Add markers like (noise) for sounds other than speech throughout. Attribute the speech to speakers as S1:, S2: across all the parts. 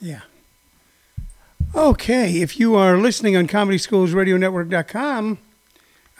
S1: Yeah. Okay, if you are listening on ComedySchoolsRadioNetwork.com,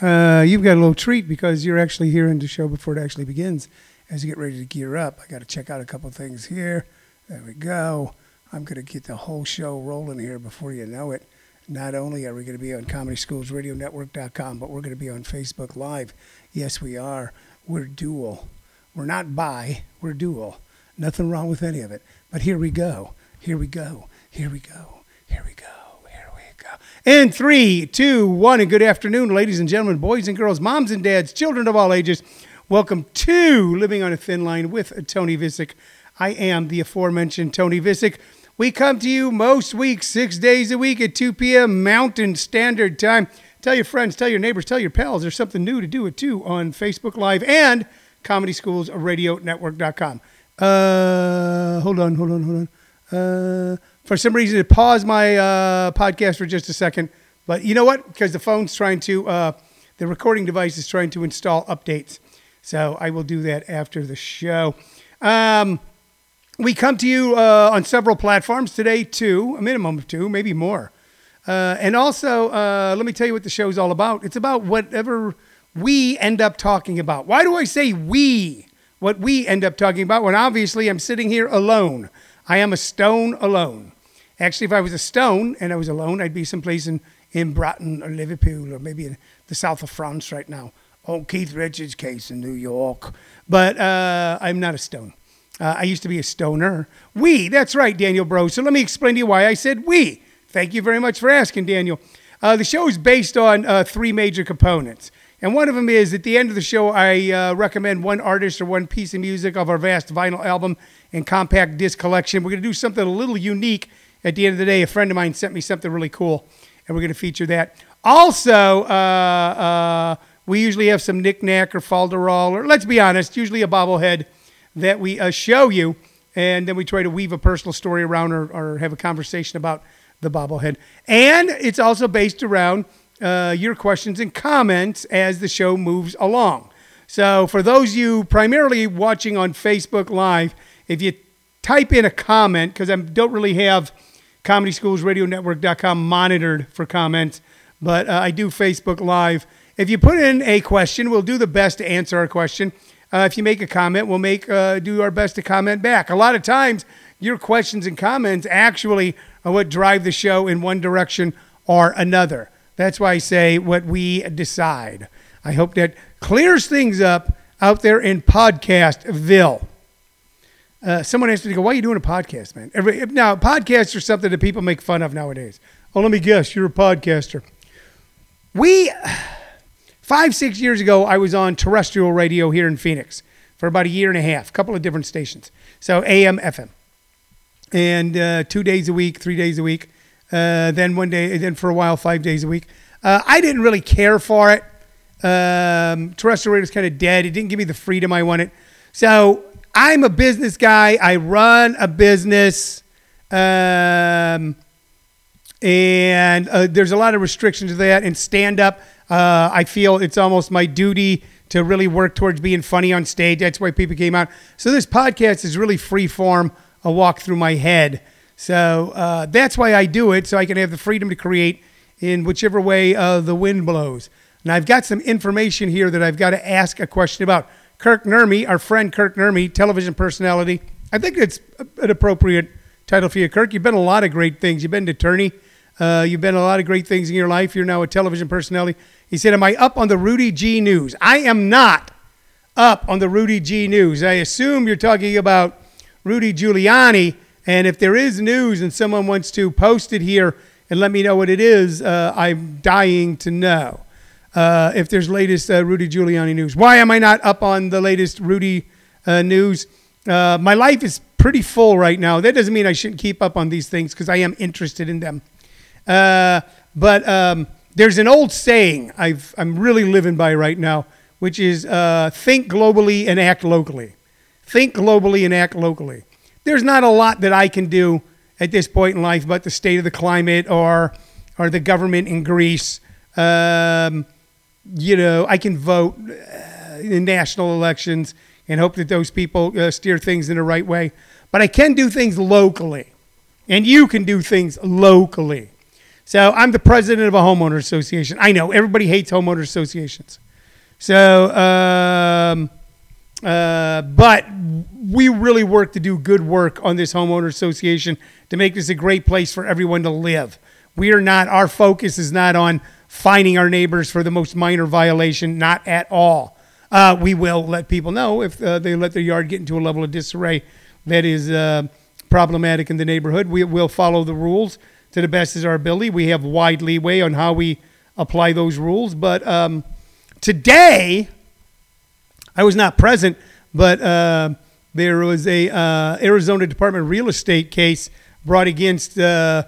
S1: uh, you've got a little treat because you're actually hearing the show before it actually begins. As you get ready to gear up, I got to check out a couple things here. There we go. I'm going to get the whole show rolling here before you know it. Not only are we going to be on ComedySchoolsRadioNetwork.com, but we're going to be on Facebook Live. Yes, we are. We're dual. We're not bi, we're dual. Nothing wrong with any of it. But here we go. Here we go. Here we go. Here we go. Here we go. And three, two, one, and good afternoon, ladies and gentlemen, boys and girls, moms and dads, children of all ages. Welcome to Living on a Thin Line with Tony Vicich. I am the aforementioned Tony Vicich. We come to you most weeks, six days a week at 2 p.m. Mountain Standard Time. Tell your friends, tell your neighbors, tell your pals there's something new to do it too on Facebook Live and ComedySchoolsRadioNetwork.com. Uh, hold on, hold on, hold on. Uh, for some reason, it paused my uh, podcast for just a second. But you know what? Because the phone's trying to, uh, the recording device is trying to install updates. So I will do that after the show. Um, we come to you uh, on several platforms today, two, a minimum of two, maybe more. Uh, and also, uh, let me tell you what the show is all about. It's about whatever we end up talking about. Why do I say we? What we end up talking about when obviously I'm sitting here alone. I am a stone alone. Actually, if I was a stone and I was alone, I'd be someplace in, in Brighton or Liverpool or maybe in the south of France right now. Oh, Keith Richards' case in New York. But uh, I'm not a stone. Uh, I used to be a stoner. We, that's right, Daniel Bro. So let me explain to you why I said we. Thank you very much for asking, Daniel. Uh, the show is based on uh, three major components. And one of them is at the end of the show, I uh, recommend one artist or one piece of music of our vast vinyl album and compact disc collection. We're going to do something a little unique at the end of the day. A friend of mine sent me something really cool, and we're going to feature that. Also, uh, uh, we usually have some knickknack or falderall, or let's be honest, usually a bobblehead that we uh, show you, and then we try to weave a personal story around or, or have a conversation about the bobblehead. And it's also based around uh, your questions and comments as the show moves along. So, for those of you primarily watching on Facebook Live, if you type in a comment, because I don't really have ComedySchoolsRadioNetwork.com monitored for comments, but uh, I do Facebook Live. If you put in a question, we'll do the best to answer our question. Uh, if you make a comment, we'll make uh, do our best to comment back. A lot of times, your questions and comments actually are what drive the show in one direction or another. That's why I say what we decide. I hope that clears things up out there in Podcastville. Uh, someone asked me to go, why are you doing a podcast, man? Now, podcasts are something that people make fun of nowadays. Oh, let me guess, you're a podcaster. We, five, six years ago, I was on terrestrial radio here in Phoenix for about a year and a half, a couple of different stations. So AM, FM. And uh, two days a week, three days a week. Uh, then one day, then for a while, five days a week. Uh, I didn't really care for it. Um, terrestrial radio is kind of dead. It didn't give me the freedom I wanted. So I'm a business guy. I run a business. Um, and uh, there's a lot of restrictions to that. And stand up, uh, I feel it's almost my duty to really work towards being funny on stage. That's why people came out. So this podcast is really free form, a walk through my head. So uh, that's why I do it, so I can have the freedom to create in whichever way uh, the wind blows. And I've got some information here that I've got to ask a question about. Kirk Nurmi, our friend Kirk Nurmi, television personality. I think it's an appropriate title for you, Kirk. You've been a lot of great things. You've been an attorney. Uh, you've been a lot of great things in your life. You're now a television personality. He said, Am I up on the Rudy G News? I am not up on the Rudy G News. I assume you're talking about Rudy Giuliani. And if there is news and someone wants to post it here and let me know what it is, uh, I'm dying to know. Uh, if there's latest uh, Rudy Giuliani news. Why am I not up on the latest Rudy uh, news? Uh, my life is pretty full right now. That doesn't mean I shouldn't keep up on these things because I am interested in them. Uh, but um, there's an old saying i am really living by right now, which is think globally and act locally. Think globally and act locally there's not a lot that I can do at this point in life but the state of the climate or or the government in Greece. Um, you know, I can vote uh, in national elections and hope that those people uh, steer things in the right way. But I can do things locally. and you can do things locally. So I'm the president of a homeowner association. I know everybody hates homeowner associations. So, um, uh, but we really work to do good work on this homeowner association to make this a great place for everyone to live. We are not, our focus is not on fining our neighbors for the most minor violation, not at all. Uh, we will let people know if uh, they let their yard get into a level of disarray that is uh, problematic in the neighborhood. We will follow the rules to the best of our ability. We have wide leeway on how we apply those rules. But um, today, I was not present, but uh, there was a uh, Arizona Department of Real Estate case brought against uh,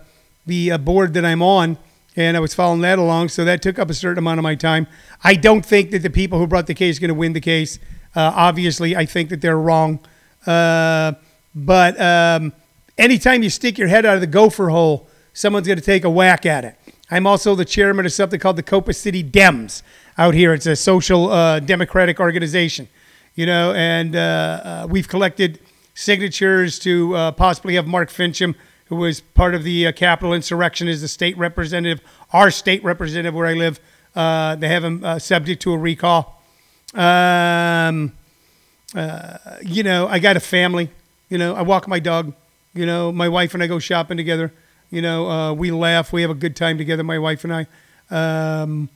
S1: the uh, board that I'm on, and I was following that along. So that took up a certain amount of my time. I don't think that the people who brought the case are going to win the case. Uh, obviously, I think that they're wrong. Uh, but um, anytime you stick your head out of the gopher hole, someone's going to take a whack at it. I'm also the chairman of something called the Copa City Dems out here. It's a social uh, democratic organization, you know, and uh, uh, we've collected signatures to uh, possibly have Mark Finchem, who was part of the uh, Capitol insurrection, as the state representative, our state representative where I live. They have him subject to a recall. Um, you know, I got a family. You know, I walk my dog. You know, my wife and I go shopping together. You know, uh, we laugh. We have a good time together, my wife and I. Um,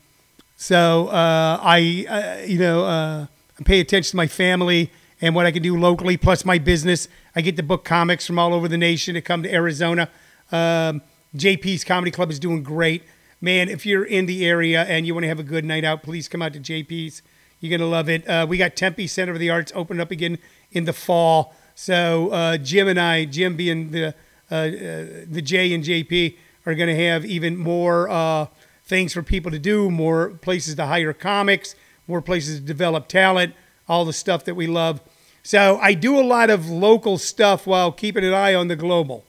S1: so uh, I, uh, you know, uh, I pay attention to my family and what I can do locally, plus my business. I get to book comics from all over the nation to come to Arizona. Um, JP's Comedy Club is doing great. Man, if you're in the area and you want to have a good night out, please come out to JP's. You're going to love it. Uh, we got Tempe Center of the Arts opening up again in the fall. So uh, Jim and I, Jim being the the J and JP are going to have even more uh, things for people to do, more places to hire comics, more places to develop talent, all the stuff that we love. So I do a lot of local stuff while keeping an eye on the global.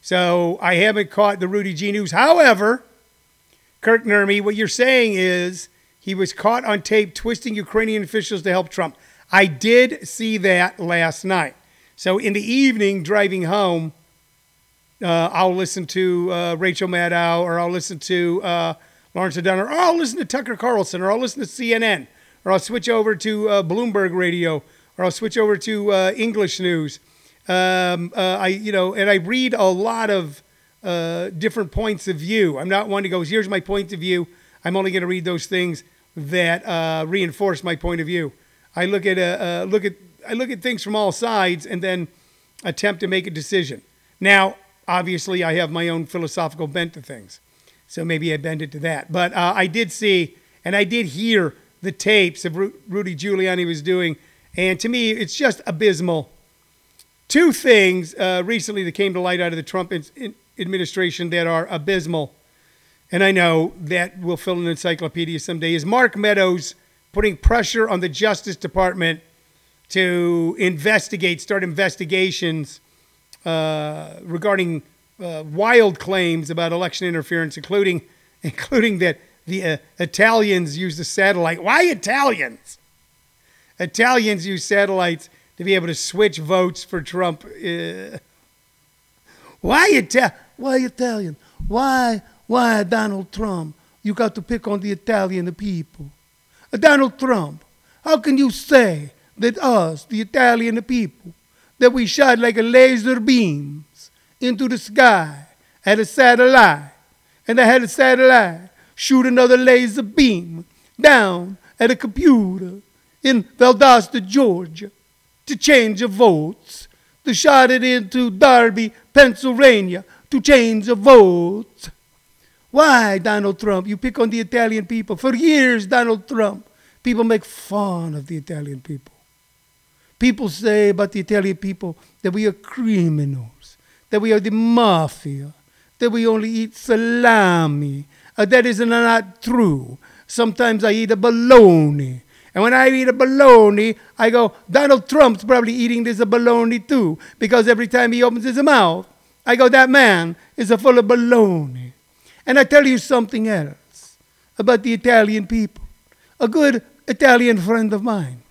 S1: So I haven't caught the Rudy G news. However, Kirk Nurmi, what you're saying is he was caught on tape twisting Ukrainian officials to help Trump. I did see that last night. So in the evening, driving home, uh, I'll listen to uh, Rachel Maddow, or I'll listen to uh, Lawrence O'Donnell, or I'll listen to Tucker Carlson, or I'll listen to CNN, or I'll switch over to uh, Bloomberg Radio, or I'll switch over to uh, English news. Um, uh, I, you know, and I read a lot of different points of view. I'm not one to go, here's my point of view. I'm only going to read those things that reinforce my point of view. I look at look at I look at things from all sides and then attempt to make a decision. Now, obviously I have my own philosophical bent to things. So maybe I bend it to that. But uh, I did see and I did hear the tapes of Ru- Rudy Giuliani was doing. And to me, it's just abysmal. Two things uh, recently that came to light out of the Trump in- in administration that are abysmal. And I know that will fill an encyclopedia someday is Mark Meadows putting pressure on the Justice Department to investigate, start investigations regarding uh, wild claims about election interference, including (laughs) including that the uh, Italians used a satellite. Why Italians? Italians use satellites to be able to switch votes for Trump. Uh, why Ita- Why Italian? Why why Donald Trump? You got to pick on the Italian people. Uh, Donald Trump, how can you say that us, the Italian people, that we shot like a laser beams into the sky at a satellite, and I had a satellite shoot another laser beam down at a computer in Valdosta, Georgia, to change the votes, to shot it into Darby, Pennsylvania, to change the votes. Why, Donald Trump? You pick on the Italian people. For years, Donald Trump, people make fun of the Italian people. People say about the Italian people that we are criminals, that we are the mafia, that we only eat salami. Uh, that is not true. Sometimes I eat a bologna. And when I eat a bologna, I go, Donald Trump's probably eating this bologna too. Because every time he opens his mouth, I go, that man is a full of bologna. And I tell you something else about the Italian people. A good Italian friend of mine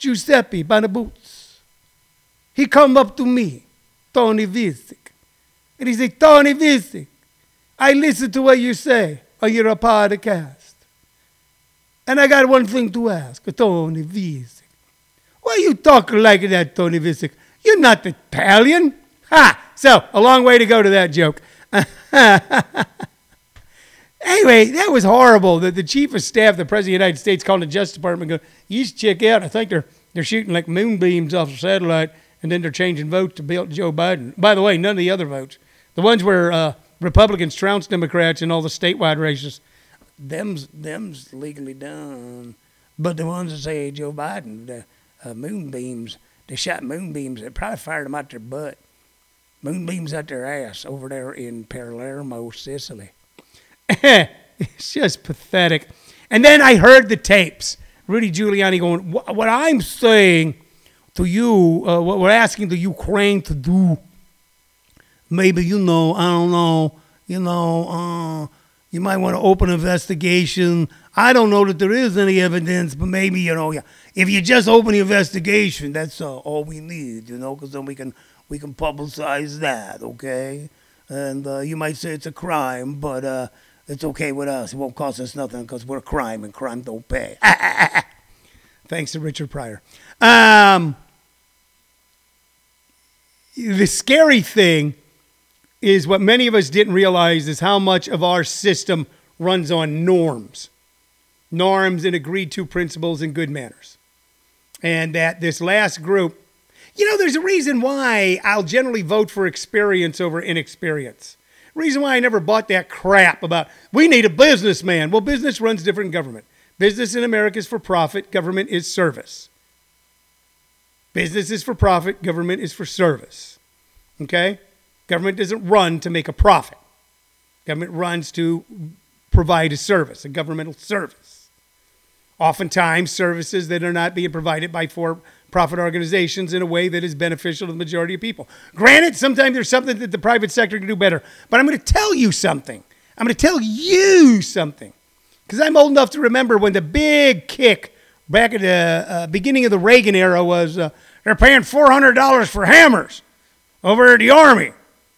S1: Giuseppe Banaboots. He come up to me, Tony Vicich, And he said, Tony Vicich, I listen to what you say on your podcast. And I got one thing to ask, Tony Vicich. Why you talking like that, Tony Vicich? You're not Italian. Ha! So, a long way to go to that joke. (laughs) anyway, that was horrible. The, the chief of staff, the president of the United States, called the Justice Department. Go, you should check out. I think they're they're shooting like moonbeams off a satellite, and then they're changing votes to build Joe Biden. By the way, none of the other votes, the ones where uh, Republicans trounce Democrats in all the statewide races, them's them's legally done. But the ones that say Joe Biden, the uh, moonbeams, they shot moonbeams. They probably fired them out their butt. Moonbeams out their ass over there in Palermo, Sicily. (laughs) it's just pathetic. And then I heard the tapes. Rudy Giuliani going, what I'm saying to you, uh, what we're asking the Ukraine to do, maybe, you know, I don't know, you know, uh, you might want to open an investigation. I don't know that there is any evidence, but maybe, you know, if you just open the investigation, that's uh, all we need, you know, because then we can we can publicize that, okay? And uh, you might say it's a crime, but uh, it's okay with us. It won't cost us nothing because we're crime and crime don't pay. (laughs) Thanks to Richard Pryor. Um, the scary thing is what many of us didn't realize is how much of our system runs on norms, norms and agreed to principles and good manners. And that this last group you know, there's a reason why I'll generally vote for experience over inexperience. Reason why I never bought that crap about we need a businessman. Well, business runs different than government. Business in America is for profit, government is service. Business is for profit, government is for service. Okay? Government doesn't run to make a profit. Government runs to provide a service, a governmental service. Oftentimes, services that are not being provided by for profit organizations in a way that is beneficial to the majority of people. Granted, sometimes there's something that the private sector can do better, but I'm going to tell you something. I'm going to tell you something. Because I'm old enough to remember when the big kick back at the uh, beginning of the Reagan era was uh, they're paying $400 for hammers over at the Army.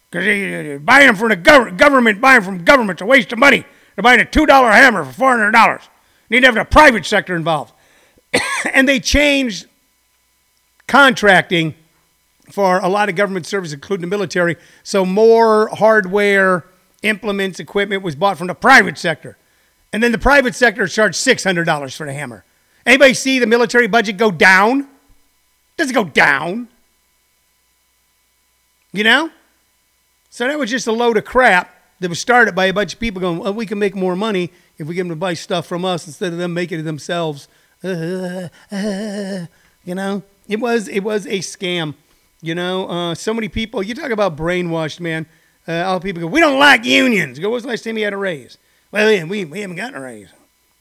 S1: Because they, are buying them from the gov- government, buying from government, it's a waste of money. They're buying a $2 hammer for $400. You need to have the private sector involved. (coughs) and they changed contracting for a lot of government services, including the military. So more hardware, implements, equipment was bought from the private sector. And then the private sector charged $600 for the hammer. Anybody see the military budget go down? Does it go down? You know? So that was just a load of crap that was started by a bunch of people going, well, we can make more money if we get them to buy stuff from us instead of them making it themselves. Uh, (laughs) uh, you know? It was it was a scam. You know, uh, so many people. You talk about brainwashed, man. Uh, all people go, we don't like unions. Go, when's the last time you had a raise? Well, yeah, we, we haven't gotten a raise.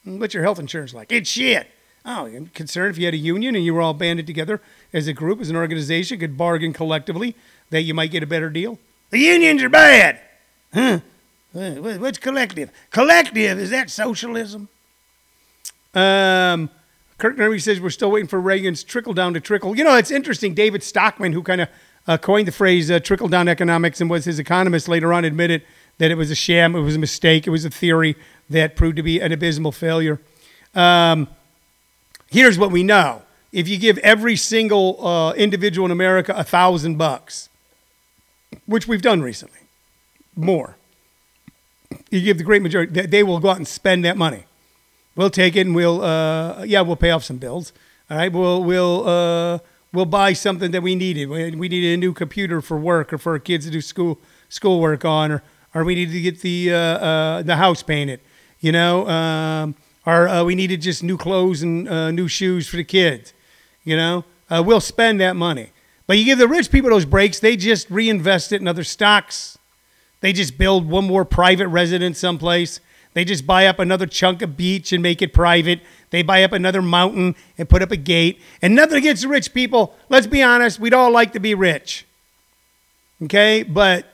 S1: What's your health insurance like? It's shit. Oh, I'm concerned if you had a union and you were all banded together as a group, as an organization, could bargain collectively that you might get a better deal. The unions are bad. Huh? What's collective? Collective, is that socialism? Um, Kirk Nurmi says we're still waiting for Reagan's trickle down to trickle. You know, it's interesting. David Stockman, who kind of uh, coined the phrase uh, trickle down economics and was his economist, later on admitted that it was a sham, it was a mistake, it was a theory that proved to be an abysmal failure. Um, here's what we know if you give every single uh, individual in America a thousand bucks, which we've done recently, more, you give the great majority, they will go out and spend that money. We'll take it and we'll, uh, yeah, we'll pay off some bills. All right, we'll we'll uh, we'll buy something that we needed. We, needed a new computer for work or for our kids to do school schoolwork on, or or we needed to get the uh, uh, the house painted. You know, um, or uh, we needed just new clothes and uh, new shoes for the kids. You know, we'll spend that money. But you give the rich people those breaks, they just reinvest it in other stocks. They just build one more private residence someplace. They just buy up another chunk of beach and make it private. They buy up another mountain and put up a gate. And nothing against rich people. Let's be honest, we'd all like to be rich. Okay? But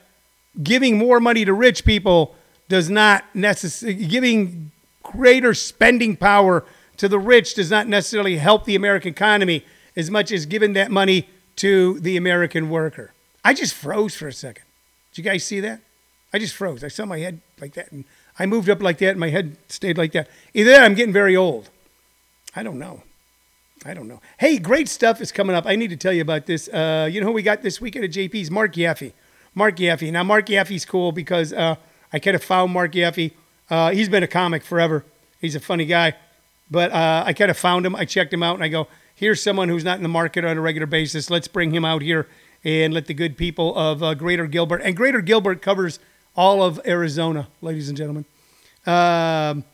S1: giving more money to rich people does not necessarily, giving greater spending power to the rich does not necessarily help the American economy as much as giving that money to the American worker. I just froze for a second. Did you guys see that? I just froze. I saw my head like that, and I moved up like that, and my head stayed like that. Either that, I'm getting very old. I don't know. I don't know. Hey, great stuff is coming up. I need to tell you about this. Uh, you know who we got this weekend at JP's? Mark Yaffe. Mark Yaffe. Now, Mark Yaffe's cool because uh, I kind of found Mark Yaffe. Uh, he's been a comic forever. He's a funny guy. But uh, I kind of found him. I checked him out, and I go, here's someone who's not in the market on a regular basis. Let's bring him out here and let the good people of uh, Greater Gilbert, and Greater Gilbert covers all of Arizona, ladies and gentlemen. Um,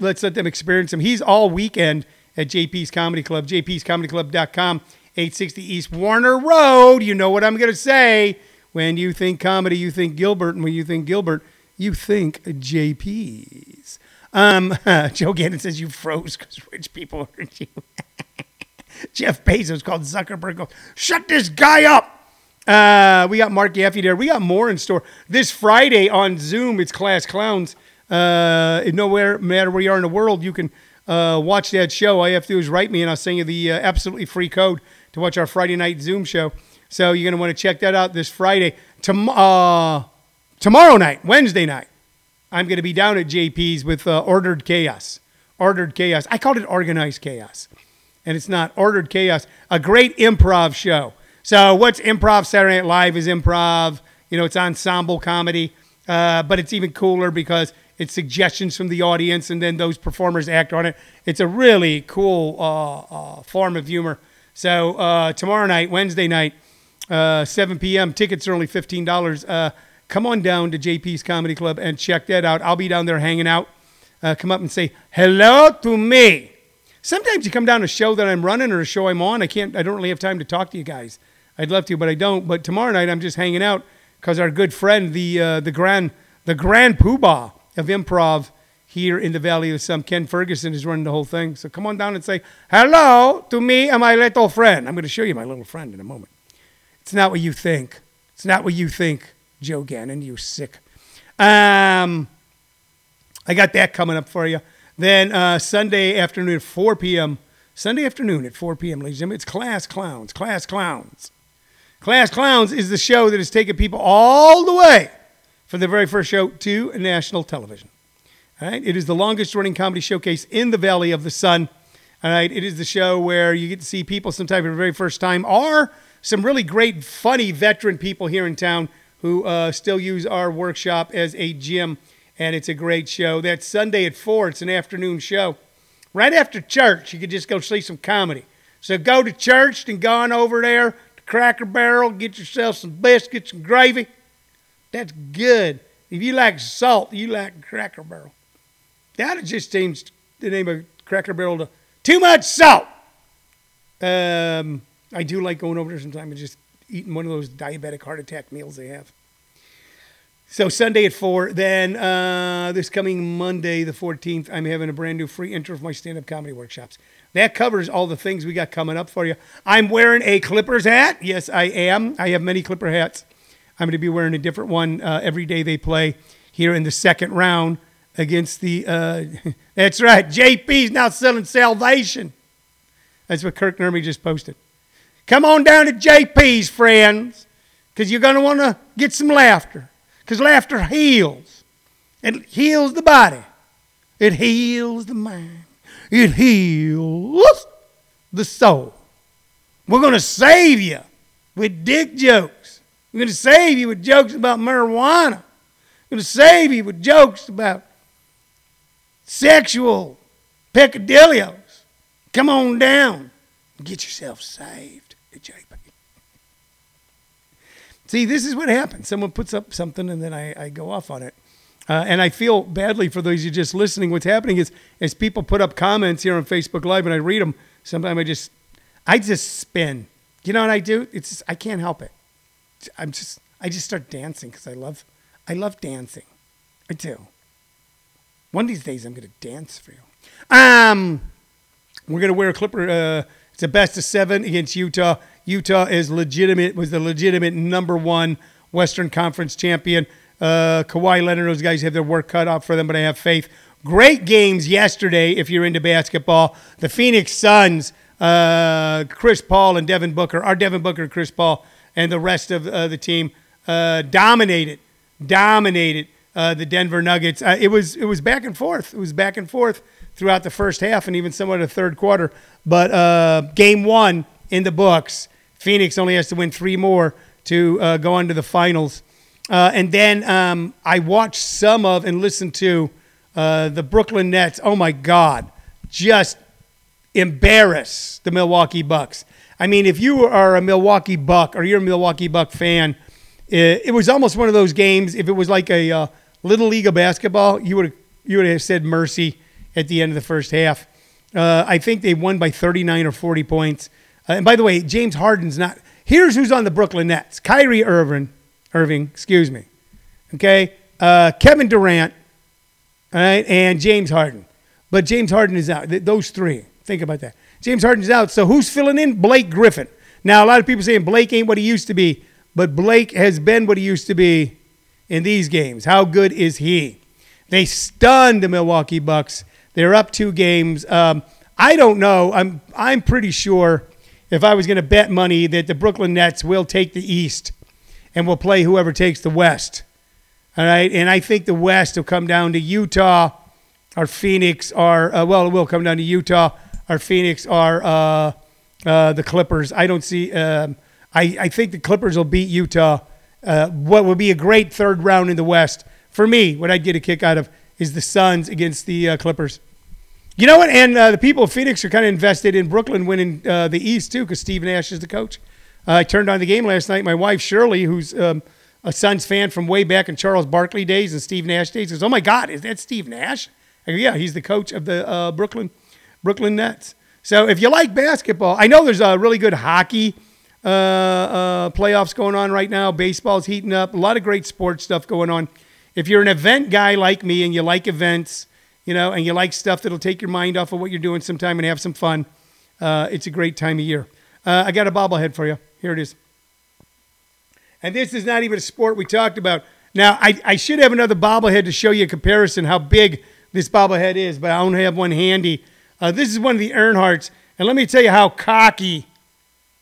S1: let's let them experience him. He's all weekend at JP's Comedy Club, jpscomedyclub.com, 860 East Warner Road. You know what I'm going to say. When you think comedy, you think Gilbert. And when you think Gilbert, you think JP's. Um, (laughs) Joe Gannon says you froze because rich people hurt you. (laughs) Jeff Bezos called Zuckerberg, goes, shut this guy up. Uh, we got Mark Yaffe there. We got more in store. This Friday on Zoom, it's Class Clowns. Uh, nowhere matter where you are in the world, you can uh, watch that show. All you have to do is write me, and I'll send you the uh, absolutely free code to watch our Friday night Zoom show. So you're going to want to check that out this Friday. Tom- uh, tomorrow night, Wednesday night, I'm going to be down at JP's with uh, Ordered Chaos. Ordered Chaos. I called it Organized Chaos, and it's not Ordered Chaos. A great improv show. So what's improv? Saturday Night Live is improv. You know, it's ensemble comedy, uh, but it's even cooler because it's suggestions from the audience, and then those performers act on it. It's a really cool uh, uh, form of humor. So uh, tomorrow night, Wednesday night, uh, 7 p.m. Tickets are only fifteen dollars. Uh, come on down to JP's Comedy Club and check that out. I'll be down there hanging out. Uh, come up and say hello to me. Sometimes you come down to a show that I'm running or a show I'm on. I can't. I don't really have time to talk to you guys. I'd love to, but I don't. But tomorrow night I'm just hanging out because our good friend, the uh, the grand the grand poobah of improv here in the Valley of Sun, Ken Ferguson is running the whole thing. So come on down and say hello to me and my little friend. I'm going to show you my little friend in a moment. It's not what you think. It's not what you think, Joe Gannon. You sick. Um, I got that coming up for you. Then uh, Sunday afternoon at 4 p.m. Sunday afternoon at 4 p.m., ladies and gentlemen, it's Class Clowns. Class Clowns. Class Clowns is the show that has taken people all the way from the very first show to national television. All right, it is the longest running comedy showcase in the Valley of the Sun. All right, it is the show where you get to see people sometimes for the very first time, or some really great, funny veteran people here in town who uh, still use our workshop as a gym, and it's a great show. That's Sunday at four. It's an afternoon show. Right after church, you could just go see some comedy. So go to church and go on over there Cracker Barrel, get yourself some biscuits and gravy. That's good. If you like salt, you like Cracker Barrel. That just changed the name of Cracker Barrel to Too Much Salt. Um, I do like going over there sometimes and just eating one of those diabetic heart attack meals they have. So Sunday at four. Then uh, this coming Monday, the 14th, I'm having a brand new free intro of my stand-up comedy workshops. That covers all the things we got coming up for you. I'm wearing a Clippers hat. Yes, I am. I have many Clipper hats. I'm going to be wearing a different one uh, every day they play here in the second round against the. Uh, (laughs) that's right. JP's now selling salvation. That's what Kirk Nurmi just posted. Come on down to JP's, friends, because you're going to want to get some laughter. Because laughter heals. It heals the body. It heals the mind. It heals the soul. We're going to save you with dick jokes. We're going to save you with jokes about marijuana. We're going to save you with jokes about sexual peccadillos. Come on down and get yourself saved JP. See, this is what happens. Someone puts up something and then I, I go off on it. Uh, and I feel badly for those of you just listening. What's happening is, as people put up comments here on Facebook Live and I read them, sometimes I just, I just spin. You know what I do? It's just, I can't help it. I'm just, I just start dancing because I love, I love dancing. I do. One of these days, I'm to dance for you. Um, we're to wear a clipper. Uh, it's a best of seven against Utah. Utah is legitimate, was the legitimate number one Western Conference champion. Uh, Kawhi Leonard, those guys have their work cut out for them, but I have faith. Great games yesterday if you're into basketball. The Phoenix Suns, uh, Chris Paul and Devin Booker, our Devin Booker, Chris Paul, and the rest of uh, the team uh, dominated dominated uh, the Denver Nuggets. Uh, it was it was back and forth. It was back and forth throughout the first half and even somewhat the third quarter. But game one in the books, Phoenix only has to win three more to go on to the finals. Uh, and then um, I watched some of and listened to uh, the Brooklyn Nets. Oh my God, just embarrass the Milwaukee Bucks. I mean, if you are a Milwaukee Buck or you're a Milwaukee Buck fan, it, it was almost one of those games. If it was like a uh, little league of basketball, you would have you would have said mercy at the end of the first half. Uh, I think they won by 39 or 40 points. Uh, and by the way, James Harden's not. Here's who's on the Brooklyn Nets: Kyrie Irving, Irving, excuse me. Okay, uh, Kevin Durant, all right, and James Harden. But James Harden is out. Th- those three. Think about that. James Harden's out. So who's filling in? Blake Griffin. Now, a lot of people saying Blake ain't what he used to be, but Blake has been what he used to be in these games. How good is he? They stunned the Milwaukee Bucks. They're up two games. Um, I don't know. I'm I'm pretty sure if I was going to bet money that the Brooklyn Nets will take the East and we'll play whoever takes the West. All right, and I think the West will come down to Utah or Phoenix or uh, well, it will come down to Utah or Phoenix or uh, uh, the Clippers. I don't see. Um, I I think the Clippers will beat Utah. Uh, what would be a great third round in the West for me? What I'd get a kick out of is the Suns against the uh, Clippers. You know what? And uh, the people of Phoenix are kind of invested in Brooklyn winning the East too, because Steve Nash is the coach. Uh, I turned on the game last night. My wife Shirley, who's um, a Suns fan from way back in Charles Barkley days and Steve Nash days, says, "Oh my God, is that Steve Nash?" I go, "Yeah, he's the coach of the uh, Brooklyn Brooklyn Nets." So if you like basketball, I know there's a really good hockey uh, uh, playoffs going on right now. Baseball's heating up. A lot of great sports stuff going on. If you're an event guy like me and you like events you know, and you like stuff that'll take your mind off of what you're doing sometime and have some fun, uh, it's a great time of year. Uh, I got a bobblehead for you. Here it is. And this is not even a sport we talked about. Now, I, I should have another bobblehead to show you a comparison how big this bobblehead is, but I don't have one handy. Uh, this is one of the Earnhardts. And let me tell you how cocky,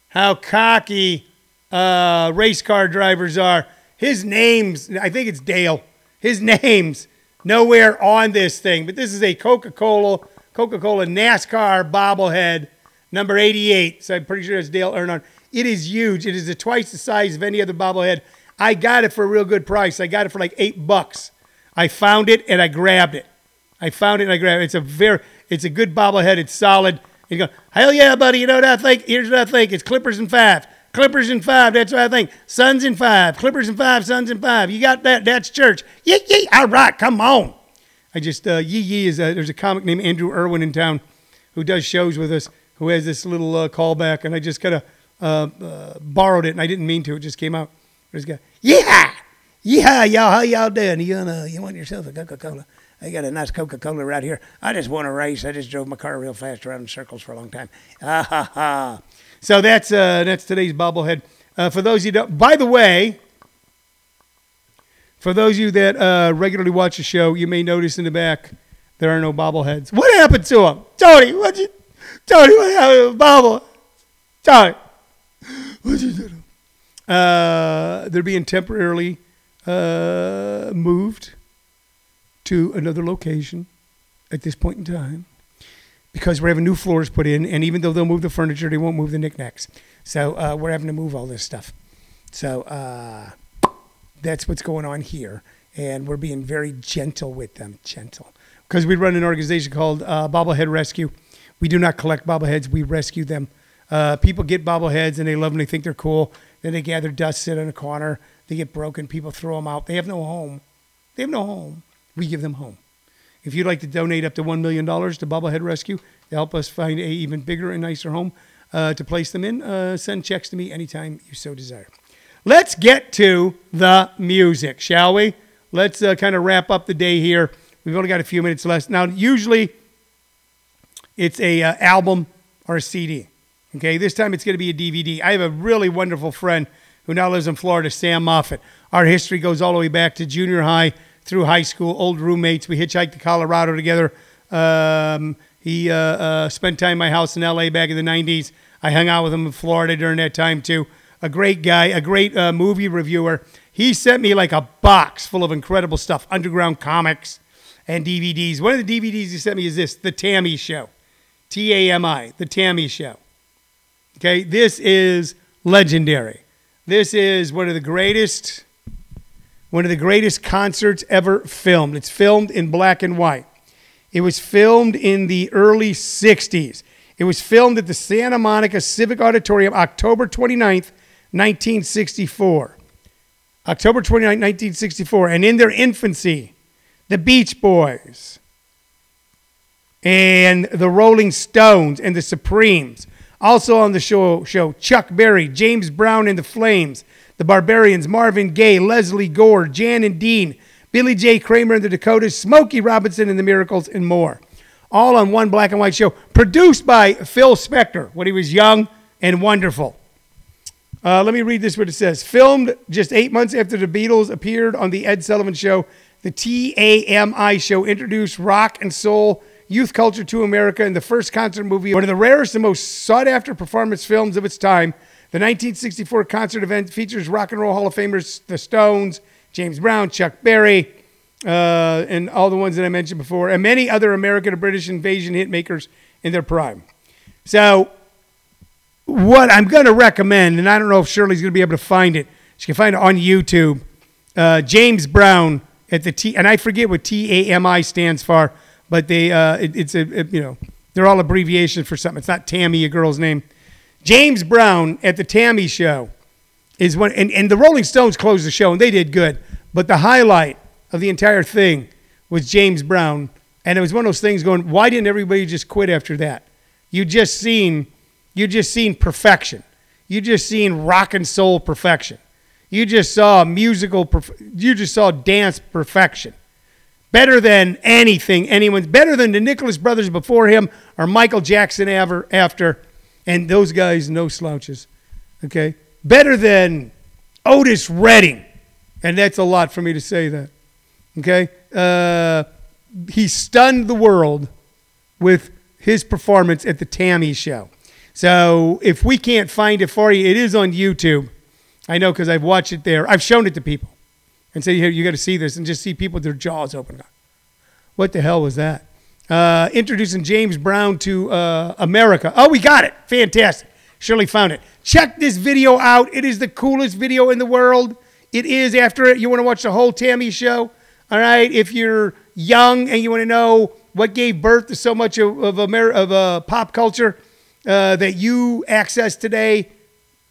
S1: how cocky uh, race car drivers are. His name's, I think it's Dale. His (laughs) name's nowhere on this thing, but this is a Coca-Cola Coca-Cola NASCAR bobblehead number 88. So I'm pretty sure it's Dale Earnhardt. It is huge. It is twice the size of any other bobblehead. I got it for a real good price. I got it for like eight bucks. I found it and I grabbed it. I found it and I grabbed it. It's a very, it's a good bobblehead. It's solid. You go, hell yeah, buddy. You know what I think? Here's what I think. It's Clippers and five. Clippers and five. That's what I think. Suns and five. Clippers and five. Suns and five. You got that? That's church. Yee yee. All right, come on. I just uh, yee yee is a, there's a comic named Andrew Irwin in town who does shows with us who has this little uh, callback, and I just kind of uh, uh, borrowed it, and I didn't mean to. It just came out. There's guy. Yeah, yeah, y'all. How y'all doing? You wanna you want yourself a Coca Cola? I got a nice Coca Cola right here. I just won a race. I just drove my car real fast around in circles for a long time. Ah ha ha. So that's uh, that's today's bobblehead. Uh, for those you don't, by the way, for those of you that uh, regularly watch the show, you may notice in the back there are no bobbleheads. What happened to them, Tony? What you, Tony? What happened to the bobble? Tony? Uh, they're being temporarily uh, moved to another location at this point in time because we're having new floors put in, and even though they'll move the furniture, they won't move the knickknacks. So uh, we're having to move all this stuff. So uh, that's what's going on here, and we're being very gentle with them, gentle, because we run an organization called uh, Bobblehead Rescue. We do not collect bobbleheads; we rescue them. Uh, people get bobbleheads and they love them. They think they're cool. Then they gather dust, sit in a corner. They get broken. People throw them out. They have no home. They have no home. We give them home. If you'd like to donate up to $1 million to Bobblehead Rescue to help us find a even bigger and nicer home uh, to place them in, uh, send checks to me anytime you so desire. Let's get to the music, shall we? Let's uh, kind of wrap up the day here. We've only got a few minutes left. Now, usually it's a uh, album or a CD. Okay, this time it's going to be a DVD. I have a really wonderful friend who now lives in Florida, Sam Moffat. Our history goes all the way back to junior high through high school, old roommates. We hitchhiked to Colorado together. Um, he uh, uh, spent time in my house in LA back in the 90s. I hung out with him in Florida during that time too. A great guy, a great uh, movie reviewer. he sent me like a box full of incredible stuff, underground comics and DVDs. One of the DVDs he sent me is this The TAMI Show. T A M I, The TAMI Show. Okay, this is legendary. This is one of the greatest one of the greatest concerts ever filmed. It's filmed in black and white. It was filmed in the early 60s. It was filmed at the Santa Monica Civic Auditorium October 29th, 1964. October 29th, 1964. And in their infancy, the Beach Boys and the Rolling Stones and the Supremes. Also on the show, show Chuck Berry, James Brown and the Flames, the Barbarians, Marvin Gaye, Lesley Gore, Jan and Dean, Billy J. Kramer and the Dakotas, Smokey Robinson and the Miracles, and more. All on one black and white show, produced by Phil Spector when he was young and wonderful. Uh, let me read this what it says. Filmed just eight months after the Beatles appeared on the Ed Sullivan Show, the TAMI show introduced rock and soul youth culture to America in the first concert movie, one of the rarest and most sought after performance films of its time. The 1964 concert event features Rock and Roll Hall of Famers, the Stones, James Brown, Chuck Berry, uh, and all the ones that I mentioned before, and many other American and British invasion hit makers in their prime. So, what I'm going to recommend, and I don't know if Shirley's going to be able to find it, she can find it on YouTube. Uh, James Brown at the T, and I forget what TAMI stands for, but they uh, it, it's a it, you know they're all abbreviations for something. It's not Tammy, a girl's name. James Brown at the TAMI show is one, and, and the Rolling Stones closed the show and they did good. But the highlight of the entire thing was James Brown, and it was one of those things going, why didn't everybody just quit after that? You just seen, you just seen perfection. You just seen rock and soul perfection. You just saw musical, perf- you just saw dance perfection. Better than anything anyone's, better than the Nicholas brothers before him or Michael Jackson ever after. And those guys, no slouches. Okay? Better than Otis Redding. And that's a lot for me to say that. Okay? Uh, he stunned the world with his performance at the TAMI show. So if we can't find it for you, it is on YouTube. I know because I've watched it there. I've shown it to people and say, here, you got to see this and just see people with their jaws open. What the hell was that? Uh, introducing James Brown to uh, America. Oh, we got it. Fantastic. Shirley found it. Check this video out. It is the coolest video in the world. It is after it. You want to watch the whole TAMI show? All right. If you're young and you want to know what gave birth to so much of, of, Amer- of uh, pop culture uh, that you access today,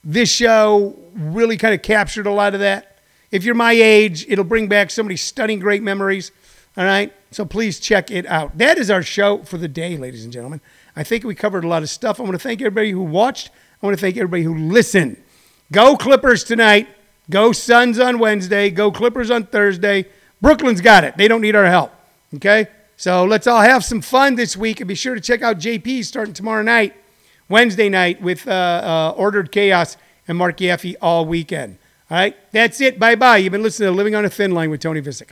S1: this show really kind of captured a lot of that. If you're my age, it'll bring back so many stunning, great memories. All right. So please check it out. That is our show for the day, ladies and gentlemen. I think we covered a lot of stuff. I want to thank everybody who watched. I want to thank everybody who listened. Go Clippers tonight. Go Suns on Wednesday. Go Clippers on Thursday. Brooklyn's got it. They don't need our help. Okay? So let's all have some fun this week and be sure to check out JP starting tomorrow night, Wednesday night with uh, uh, Ordered Chaos and Mark Yaffe all weekend. All right? That's it. Bye bye. You've been listening to Living on a Thin Line with Tony Vicich.